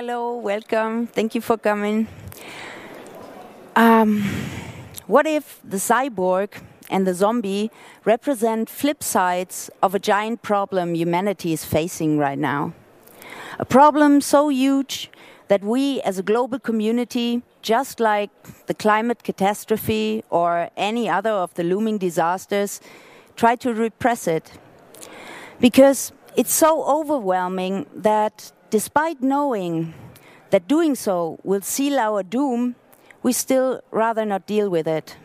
hello, welcome. Thank you for coming. Um, what if the cyborg and the zombie represent flip sides of a giant problem humanity is facing right now? A problem so huge that we as a global community, just like the climate catastrophe or any other of the looming disasters, try to repress it. Because it's so overwhelming that despite knowing that doing so will seal our doom, we still rather not deal with it.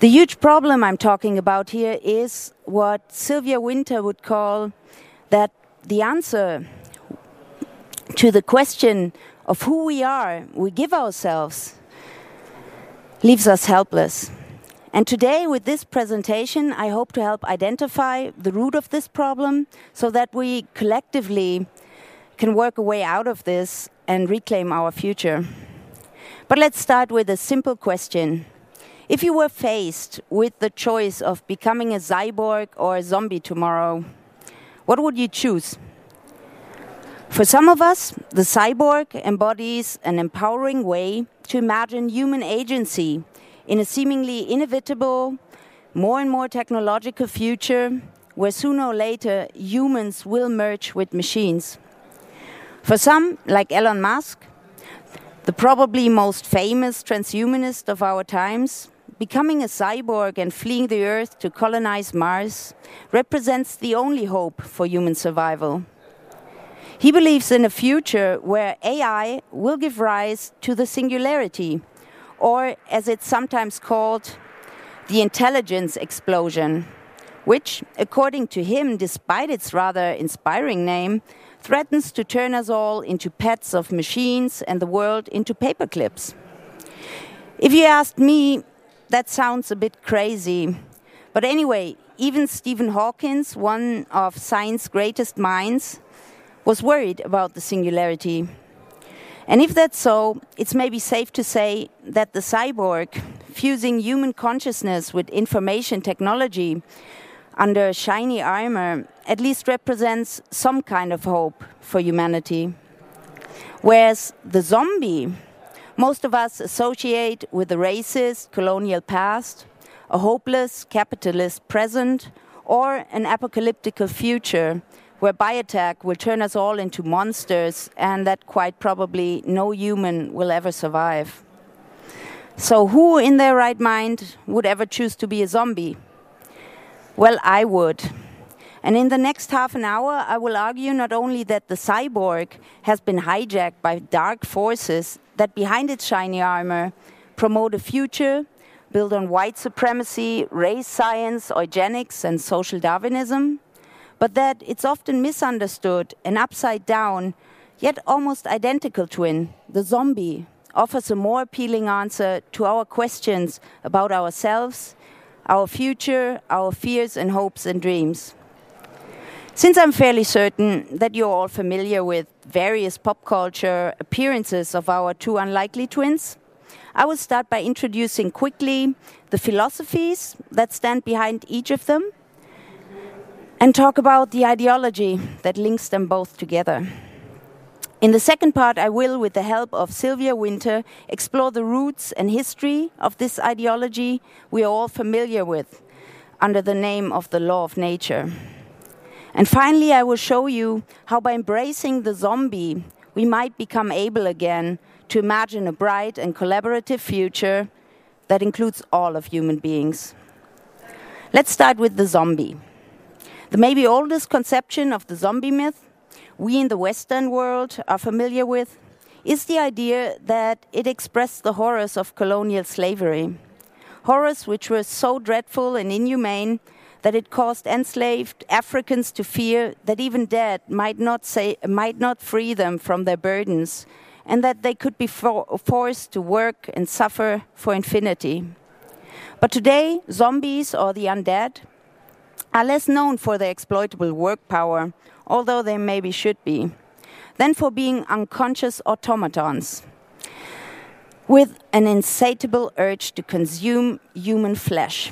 The huge problem I'm talking about here is what Sylvia Wynter would call that the answer to the question of who we are, we give ourselves, leaves us helpless. And today, with this presentation, I hope to help identify the root of this problem so that we collectively can work a way out of this and reclaim our future. But let's start with a simple question. If you were faced with the choice of becoming a cyborg or a zombie tomorrow, what would you choose? For some of us, the cyborg embodies an empowering way to imagine human agency in a seemingly inevitable, more and more technological future where sooner or later humans will merge with machines. For some, like Elon Musk, the probably most famous transhumanist of our times, becoming a cyborg and fleeing the Earth to colonize Mars represents the only hope for human survival. He believes in a future where AI will give rise to the singularity or as it's sometimes called, the intelligence explosion, which, according to him, despite its rather inspiring name, threatens to turn us all into pets of machines and the world into paperclips. If you ask me, that sounds a bit crazy. But anyway, even Stephen Hawking, one of science's greatest minds, was worried about the singularity and if that's so, it's maybe safe to say that the cyborg, fusing human consciousness with information technology under shiny armor, at least represents some kind of hope for humanity. Whereas the zombie, most of us associate with the racist colonial past, a hopeless capitalist present, or an apocalyptic future where biotech will turn us all into monsters and that quite probably no human will ever survive. So, who in their right mind would ever choose to be a zombie? Well, I would. And in the next half an hour, I will argue not only that the cyborg has been hijacked by dark forces that behind its shiny armor promote a future built on white supremacy, race science, eugenics, and social Darwinism, but that it's often misunderstood and upside down, yet almost identical twin, the zombie, offers a more appealing answer to our questions about ourselves, our future, our fears and hopes and dreams. Since I'm fairly certain that you're all familiar with various pop culture appearances of our two unlikely twins, I will start by introducing quickly the philosophies that stand behind each of them and talk about the ideology that links them both together. In the second part, I will, with the help of Sylvia Wynter, explore the roots and history of this ideology we are all familiar with under the name of the law of nature. And finally, I will show you how by embracing the zombie, we might become able again to imagine a bright and collaborative future that includes all of human beings. Let's start with the zombie. The maybe oldest conception of the zombie myth we in the Western world are familiar with is the idea that it expressed the horrors of colonial slavery. Horrors which were so dreadful and inhumane that it caused enslaved Africans to fear that even death might not, say, might not free them from their burdens and that they could be for forced to work and suffer for infinity. But today, zombies or the undead are less known for their exploitable work power, although they maybe should be, than for being unconscious automatons with an insatiable urge to consume human flesh.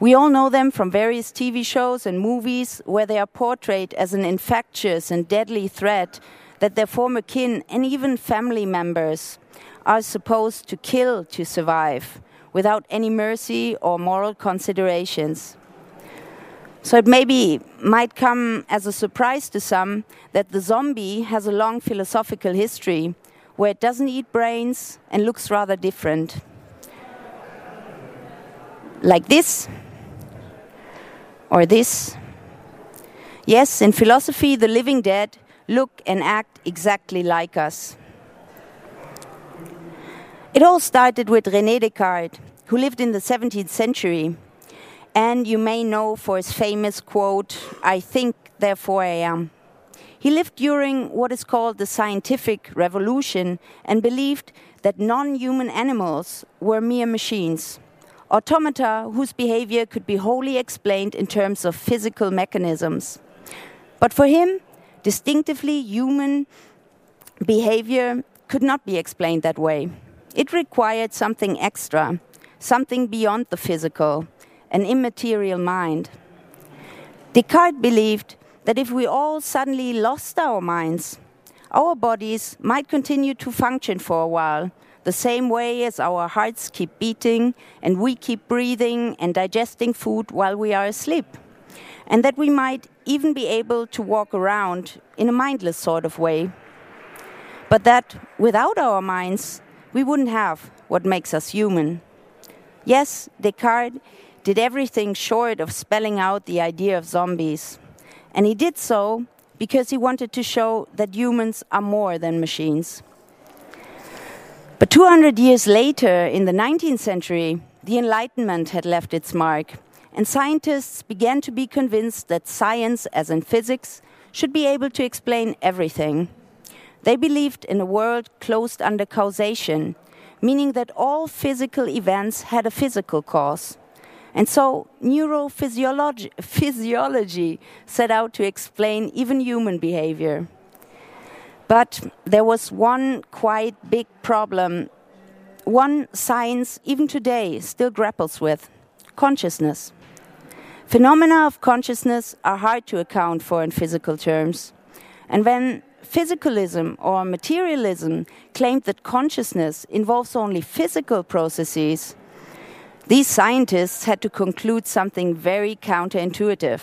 We all know them from various TV shows and movies where they are portrayed as an infectious and deadly threat that their former kin and even family members are supposed to kill to survive without any mercy or moral considerations. So it maybe might come as a surprise to some that the zombie has a long philosophical history where it doesn't eat brains and looks rather different. Like this, or this. Yes, in philosophy, the living dead look and act exactly like us. It all started with René Descartes, who lived in the 17th century. And you may know for his famous quote, I think, therefore I am. He lived during what is called the scientific revolution and believed that non human animals were mere machines, automata whose behavior could be wholly explained in terms of physical mechanisms. But for him, distinctively human behavior could not be explained that way. It required something extra, something beyond the physical, an immaterial mind. Descartes believed that if we all suddenly lost our minds, our bodies might continue to function for a while, the same way as our hearts keep beating and we keep breathing and digesting food while we are asleep. And that we might even be able to walk around in a mindless sort of way. But that without our minds, we wouldn't have what makes us human. Yes, Descartes did everything short of spelling out the idea of zombies. And he did so because he wanted to show that humans are more than machines. But 200 years later, in the 19th century, the Enlightenment had left its mark, and scientists began to be convinced that science, as in physics, should be able to explain everything. They believed in a world closed under causation, meaning that all physical events had a physical cause. And so neurophysiology physiology set out to explain even human behavior. But there was one quite big problem, one science even today still grapples with consciousness. Phenomena of consciousness are hard to account for in physical terms. And when physicalism or materialism claimed that consciousness involves only physical processes, these scientists had to conclude something very counterintuitive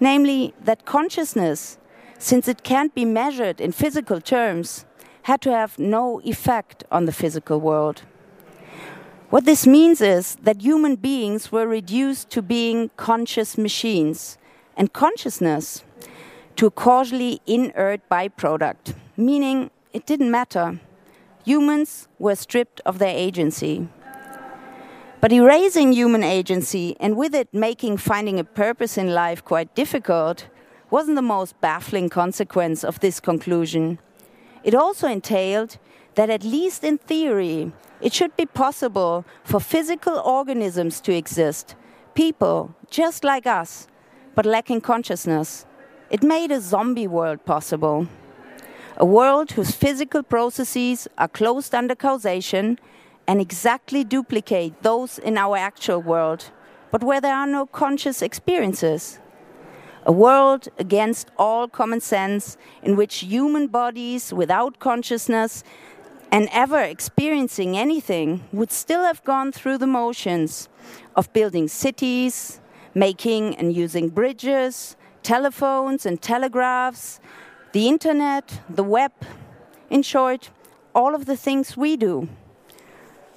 namely, that consciousness, since it can't be measured in physical terms, had to have no effect on the physical world. What this means is that human beings were reduced to being conscious machines, and consciousness to a causally inert byproduct, meaning it didn't matter. Humans were stripped of their agency. But erasing human agency and with it making finding a purpose in life quite difficult wasn't the most baffling consequence of this conclusion. It also entailed that, at least in theory, it should be possible for physical organisms to exist, people just like us, but lacking consciousness. It made a zombie world possible. A world whose physical processes are closed under causation and exactly duplicate those in our actual world, but where there are no conscious experiences. A world against all common sense in which human bodies without consciousness and ever experiencing anything would still have gone through the motions of building cities, making and using bridges, telephones and telegraphs, the internet, the web, in short, all of the things we do.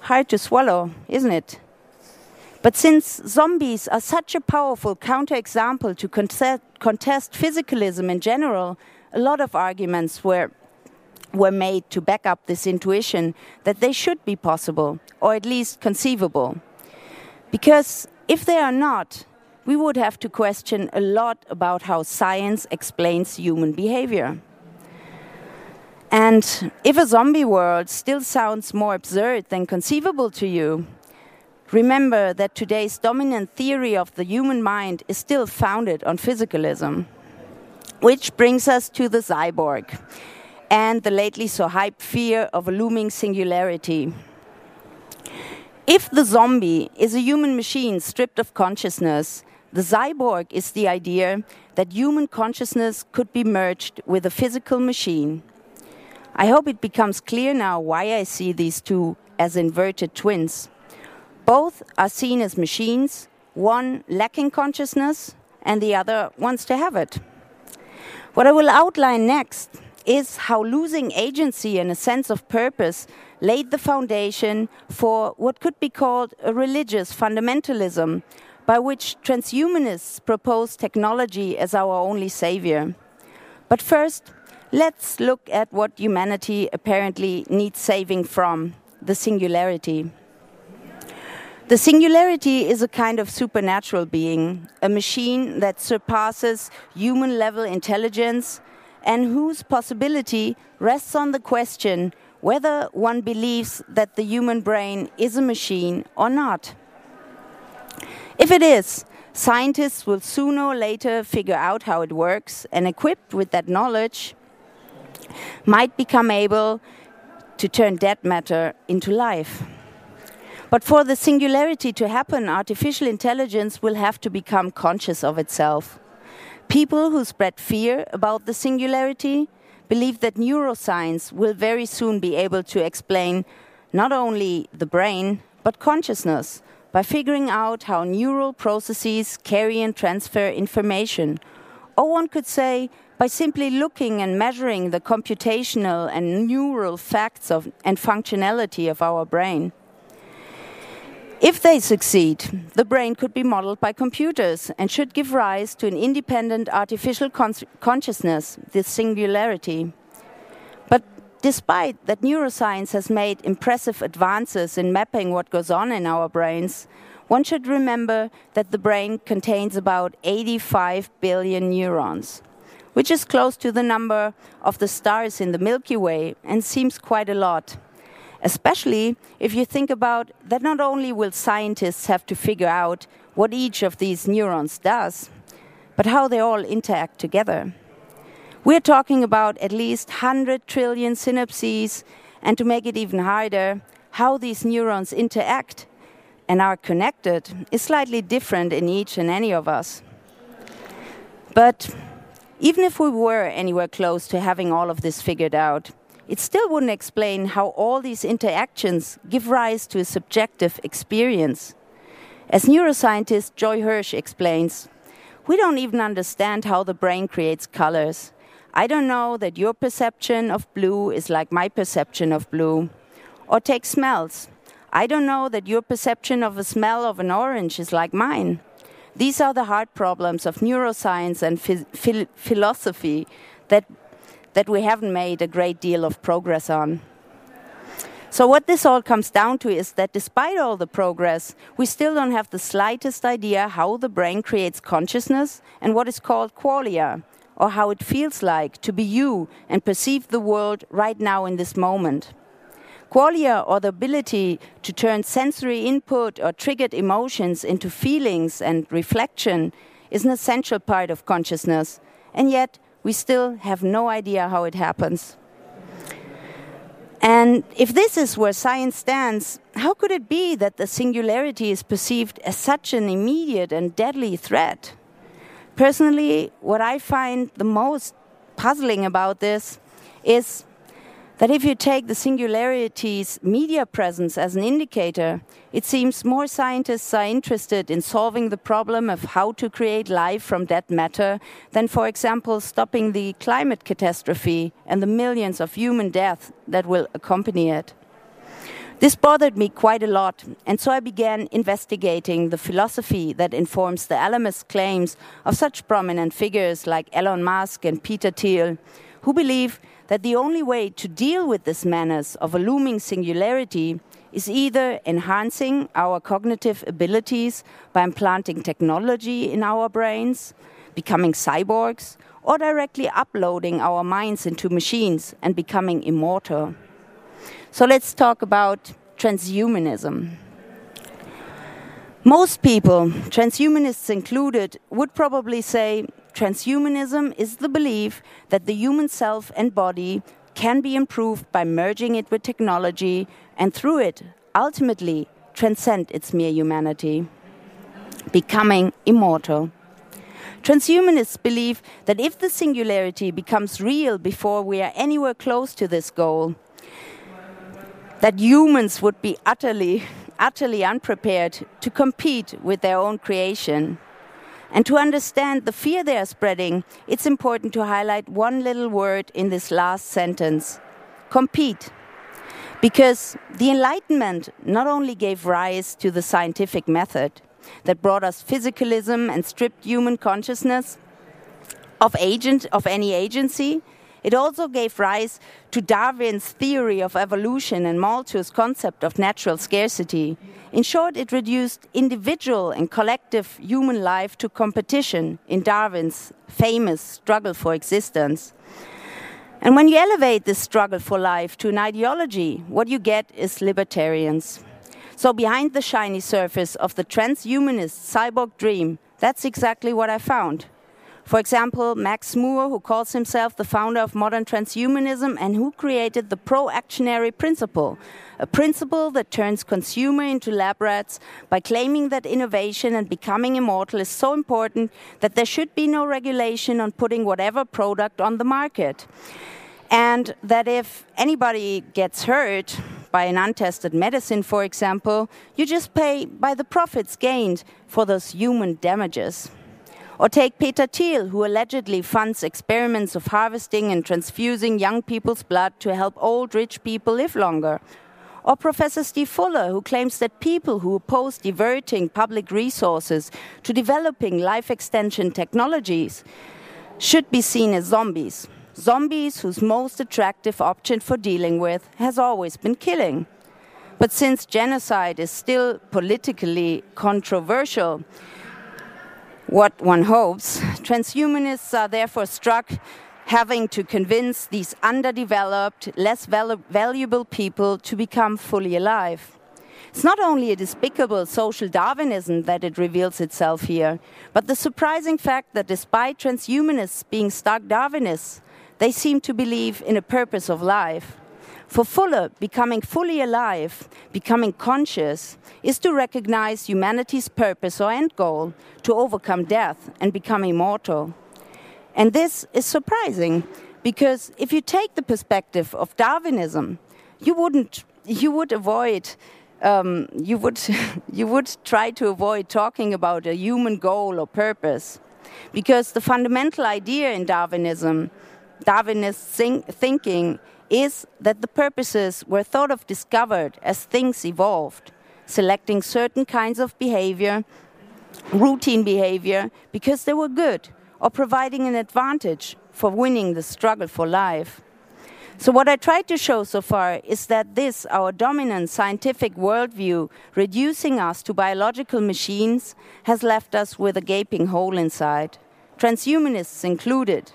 Hard to swallow, isn't it? But since zombies are such a powerful counterexample to contest physicalism in general, a lot of arguments were, were made to back up this intuition that they should be possible, or at least conceivable. Because if they are not, we would have to question a lot about how science explains human behavior. And if a zombie world still sounds more absurd than conceivable to you, remember that today's dominant theory of the human mind is still founded on physicalism. Which brings us to the cyborg and the lately so hyped fear of a looming singularity. If the zombie is a human machine stripped of consciousness, the cyborg is the idea that human consciousness could be merged with a physical machine. I hope it becomes clear now why I see these two as inverted twins. Both are seen as machines, one lacking consciousness and the other wants to have it. What I will outline next is how losing agency and a sense of purpose laid the foundation for what could be called a religious fundamentalism, by which transhumanists propose technology as our only savior. But first, let's look at what humanity apparently needs saving from the singularity. The singularity is a kind of supernatural being, a machine that surpasses human level intelligence and whose possibility rests on the question whether one believes that the human brain is a machine or not. If it is, scientists will sooner or later figure out how it works and, equipped with that knowledge, might become able to turn dead matter into life. But for the singularity to happen, artificial intelligence will have to become conscious of itself. People who spread fear about the singularity believe that neuroscience will very soon be able to explain not only the brain, but consciousness by figuring out how neural processes carry and transfer information. Or one could say, by simply looking and measuring the computational and neural facts of, and functionality of our brain. If they succeed, the brain could be modeled by computers and should give rise to an independent artificial con consciousness, the singularity. But despite that neuroscience has made impressive advances in mapping what goes on in our brains, one should remember that the brain contains about 85 billion neurons, which is close to the number of the stars in the Milky Way and seems quite a lot especially if you think about that not only will scientists have to figure out what each of these neurons does, but how they all interact together. We're talking about at least 100 trillion synapses, and to make it even harder, how these neurons interact and are connected is slightly different in each and any of us. But even if we were anywhere close to having all of this figured out, it still wouldn't explain how all these interactions give rise to a subjective experience. As neuroscientist Joy Hirsch explains, we don't even understand how the brain creates colors. I don't know that your perception of blue is like my perception of blue. Or take smells. I don't know that your perception of a smell of an orange is like mine. These are the hard problems of neuroscience and philosophy that that we haven't made a great deal of progress on. So, what this all comes down to is that despite all the progress, we still don't have the slightest idea how the brain creates consciousness and what is called qualia, or how it feels like to be you and perceive the world right now in this moment. Qualia, or the ability to turn sensory input or triggered emotions into feelings and reflection, is an essential part of consciousness. And yet, we still have no idea how it happens. And if this is where science stands, how could it be that the singularity is perceived as such an immediate and deadly threat? Personally, what I find the most puzzling about this is that if you take the singularity's media presence as an indicator, it seems more scientists are interested in solving the problem of how to create life from dead matter than, for example, stopping the climate catastrophe and the millions of human deaths that will accompany it. This bothered me quite a lot, and so I began investigating the philosophy that informs the alarmist claims of such prominent figures like Elon Musk and Peter Thiel, who believe that the only way to deal with this menace of a looming singularity is either enhancing our cognitive abilities by implanting technology in our brains, becoming cyborgs, or directly uploading our minds into machines and becoming immortal. So let's talk about transhumanism. Most people, transhumanists included, would probably say transhumanism is the belief that the human self and body can be improved by merging it with technology and through it ultimately transcend its mere humanity. becoming immortal. Transhumanists believe that if the singularity becomes real before we are anywhere close to this goal, that humans would be utterly, utterly unprepared to compete with their own creation. And to understand the fear they are spreading, it's important to highlight one little word in this last sentence compete. Because the Enlightenment not only gave rise to the scientific method that brought us physicalism and stripped human consciousness of agent of any agency, it also gave rise to Darwin's theory of evolution and Malthus' concept of natural scarcity. In short, it reduced individual and collective human life to competition in Darwin's famous struggle for existence. And when you elevate this struggle for life to an ideology, what you get is libertarians. So, behind the shiny surface of the transhumanist cyborg dream, that's exactly what I found. For example, Max More, who calls himself the founder of modern transhumanism and who created the pro actionary principle, a principle that turns consumer into lab rats by claiming that innovation and becoming immortal is so important that there should be no regulation on putting whatever product on the market. And that if anybody gets hurt by an untested medicine, for example, you just pay by the profits gained for those human damages. Or take Peter Thiel, who allegedly funds experiments of harvesting and transfusing young people's blood to help old rich people live longer. Or Professor Steve Fuller, who claims that people who oppose diverting public resources to developing life extension technologies should be seen as zombies. Zombies whose most attractive option for dealing with has always been killing. But since genocide is still politically controversial, what one hopes. Transhumanists are therefore struck having to convince these underdeveloped, less val valuable people to become fully alive. It's not only a despicable social Darwinism that it reveals itself here, but the surprising fact that despite transhumanists being stark Darwinists, they seem to believe in a purpose of life. For Fuller, becoming fully alive, becoming conscious, is to recognize humanity's purpose or end goal to overcome death and become immortal. And this is surprising because if you take the perspective of Darwinism, you wouldn't, you would avoid. Um, you would you would try to avoid talking about a human goal or purpose, because the fundamental idea in Darwinism, Darwinist think, thinking, is that the purposes were thought of discovered as things evolved, selecting certain kinds of behavior, routine behavior, because they were good, or providing an advantage for winning the struggle for life. So, what I tried to show so far is that this, our dominant scientific worldview, reducing us to biological machines, has left us with a gaping hole inside, transhumanists included.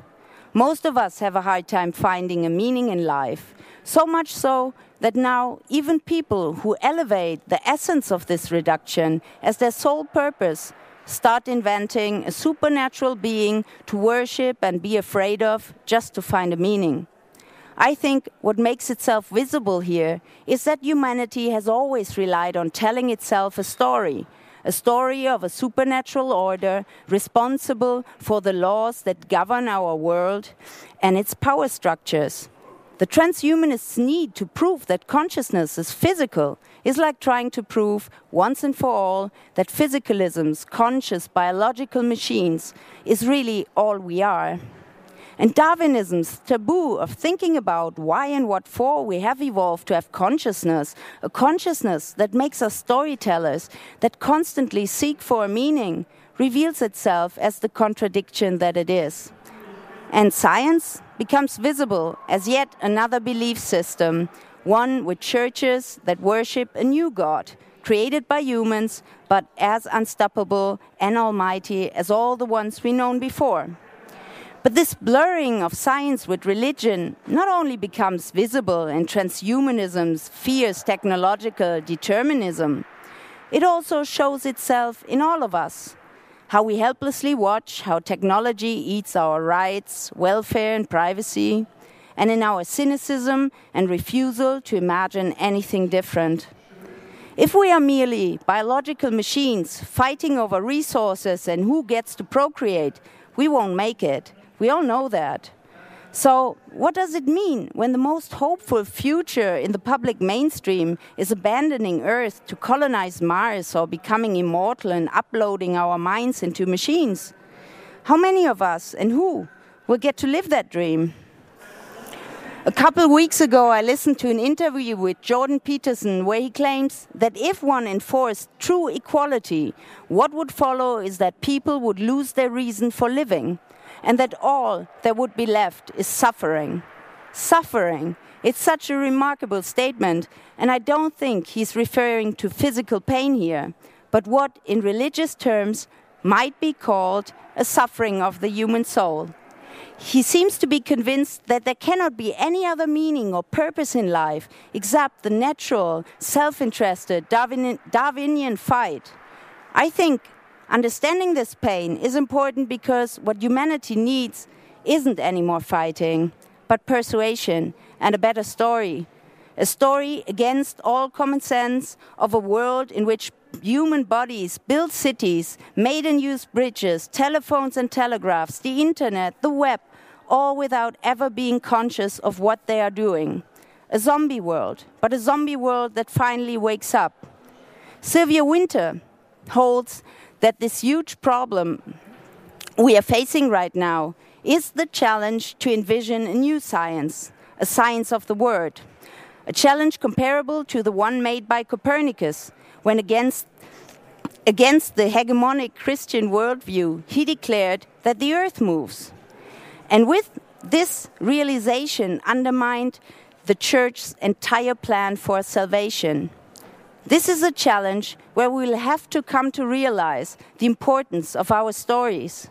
Most of us have a hard time finding a meaning in life, so much so that now even people who elevate the essence of this reduction as their sole purpose start inventing a supernatural being to worship and be afraid of just to find a meaning. I think what makes itself visible here is that humanity has always relied on telling itself a story a story of a supernatural order responsible for the laws that govern our world and its power structures. The transhumanists' need to prove that consciousness is physical is like trying to prove once and for all that physicalism's conscious biological machines is really all we are. And Darwinism's taboo of thinking about why and what for we have evolved to have consciousness, a consciousness that makes us storytellers, that constantly seek for a meaning, reveals itself as the contradiction that it is. And science becomes visible as yet another belief system, one with churches that worship a new God, created by humans, but as unstoppable and almighty as all the ones we known before. But this blurring of science with religion not only becomes visible in transhumanism's fierce technological determinism, it also shows itself in all of us. How we helplessly watch how technology eats our rights, welfare, and privacy, and in our cynicism and refusal to imagine anything different. If we are merely biological machines fighting over resources and who gets to procreate, we won't make it. We all know that. So, what does it mean when the most hopeful future in the public mainstream is abandoning Earth to colonize Mars or becoming immortal and uploading our minds into machines? How many of us and who will get to live that dream? A couple of weeks ago, I listened to an interview with Jordan Peterson where he claims that if one enforced true equality, what would follow is that people would lose their reason for living and that all that would be left is suffering. Suffering. It's such a remarkable statement, and I don't think he's referring to physical pain here, but what in religious terms might be called a suffering of the human soul. He seems to be convinced that there cannot be any other meaning or purpose in life except the natural, self interested Darwinian fight. I think Understanding this pain is important because what humanity needs isn't any more fighting, but persuasion and a better story. A story against all common sense of a world in which human bodies build cities, made and used bridges, telephones and telegraphs, the internet, the web, all without ever being conscious of what they are doing. A zombie world, but a zombie world that finally wakes up. Sylvia Wynter holds that this huge problem we are facing right now is the challenge to envision a new science, a science of the word, a challenge comparable to the one made by Copernicus when against against the hegemonic Christian worldview, he declared that the earth moves. And with this realization undermined the church's entire plan for salvation. This is a challenge where we will have to come to realize the importance of our stories.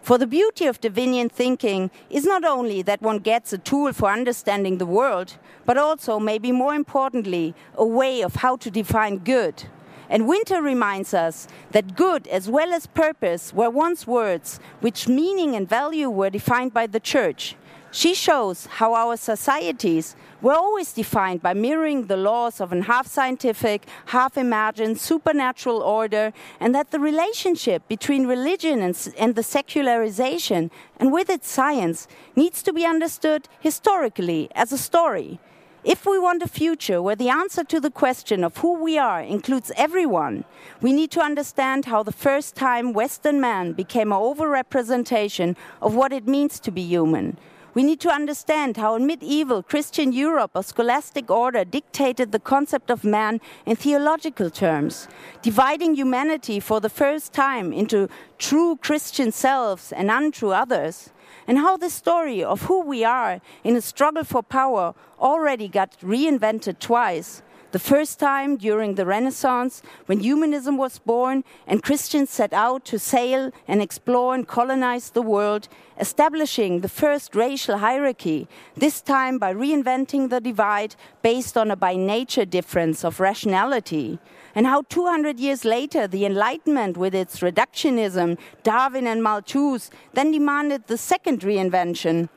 For the beauty of Darwinian thinking is not only that one gets a tool for understanding the world, but also, maybe more importantly, a way of how to define good. And Wynter reminds us that good as well as purpose were once words which meaning and value were defined by the church. She shows how our societies were always defined by mirroring the laws of an half scientific, half imagined supernatural order, and that the relationship between religion and, and, the secularization and with its science needs to be understood historically as a story. If we want a future where the answer to the question of who we are includes everyone, we need to understand how the first time Western man became an overrepresentation of what it means to be human we need to understand how in medieval Christian Europe a scholastic order dictated the concept of man in theological terms, dividing humanity for the first time into true Christian selves and untrue others, and how the story of who we are in a struggle for power already got reinvented twice the first time during the Renaissance, when humanism was born and Christians set out to sail and explore and colonize the world, establishing the first racial hierarchy, this time by reinventing the divide based on a by nature difference of rationality. And how 200 years later, the Enlightenment, with its reductionism, Darwin and Malthus, then demanded the second reinvention.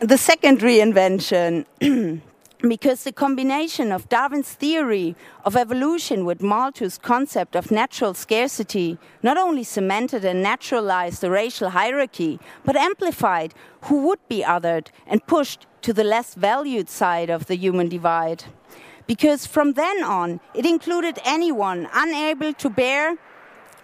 The second reinvention. because the combination of Darwin's theory of evolution with Malthus' concept of natural scarcity not only cemented and naturalized the racial hierarchy, but amplified who would be othered and pushed to the less valued side of the human divide. Because from then on, it included anyone unable to bear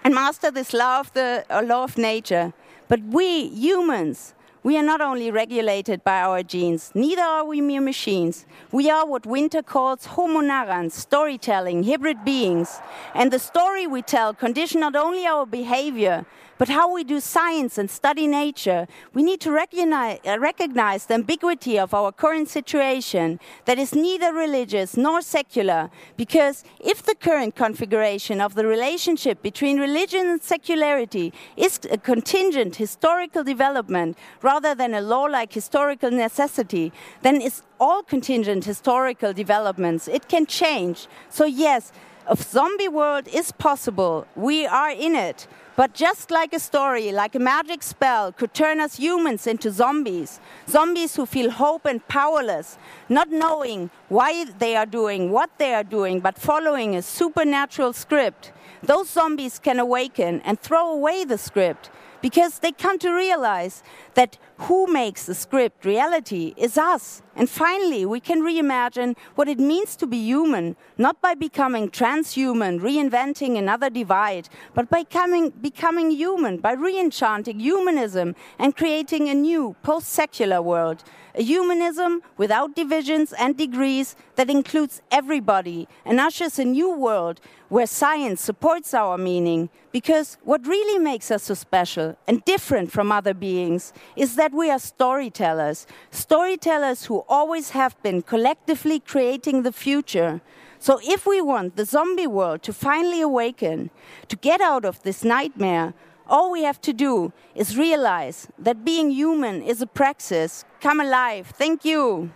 and master this law of, the, uh, law of nature. But we, humans, we are not only regulated by our genes, neither are we mere machines. We are what Wynter calls homo narrans, storytelling, hybrid beings. And the story we tell condition not only our behavior, but how we do science and study nature, we need to recognize, uh, recognize the ambiguity of our current situation that is neither religious nor secular. Because if the current configuration of the relationship between religion and secularity is a contingent historical development rather than a law like historical necessity, then it's all contingent historical developments. It can change. So, yes, a zombie world is possible. We are in it But just like a story, like a magic spell, could turn us humans into zombies. Zombies who feel hope and powerless, not knowing why they are doing what they are doing, but following a supernatural script. Those zombies can awaken and throw away the script because they come to realize that who makes the script reality is us. And finally, we can reimagine what it means to be human, not by becoming transhuman, reinventing another divide, but by coming, becoming human, by re-enchanting humanism and creating a new post-secular world. A humanism without divisions and degrees that includes everybody and ushers a new world where science supports our meaning. Because what really makes us so special and different from other beings is that we are storytellers, storytellers who always have been collectively creating the future. So, if we want the zombie world to finally awaken, to get out of this nightmare, all we have to do is realize that being human is a praxis. Come alive. Thank you.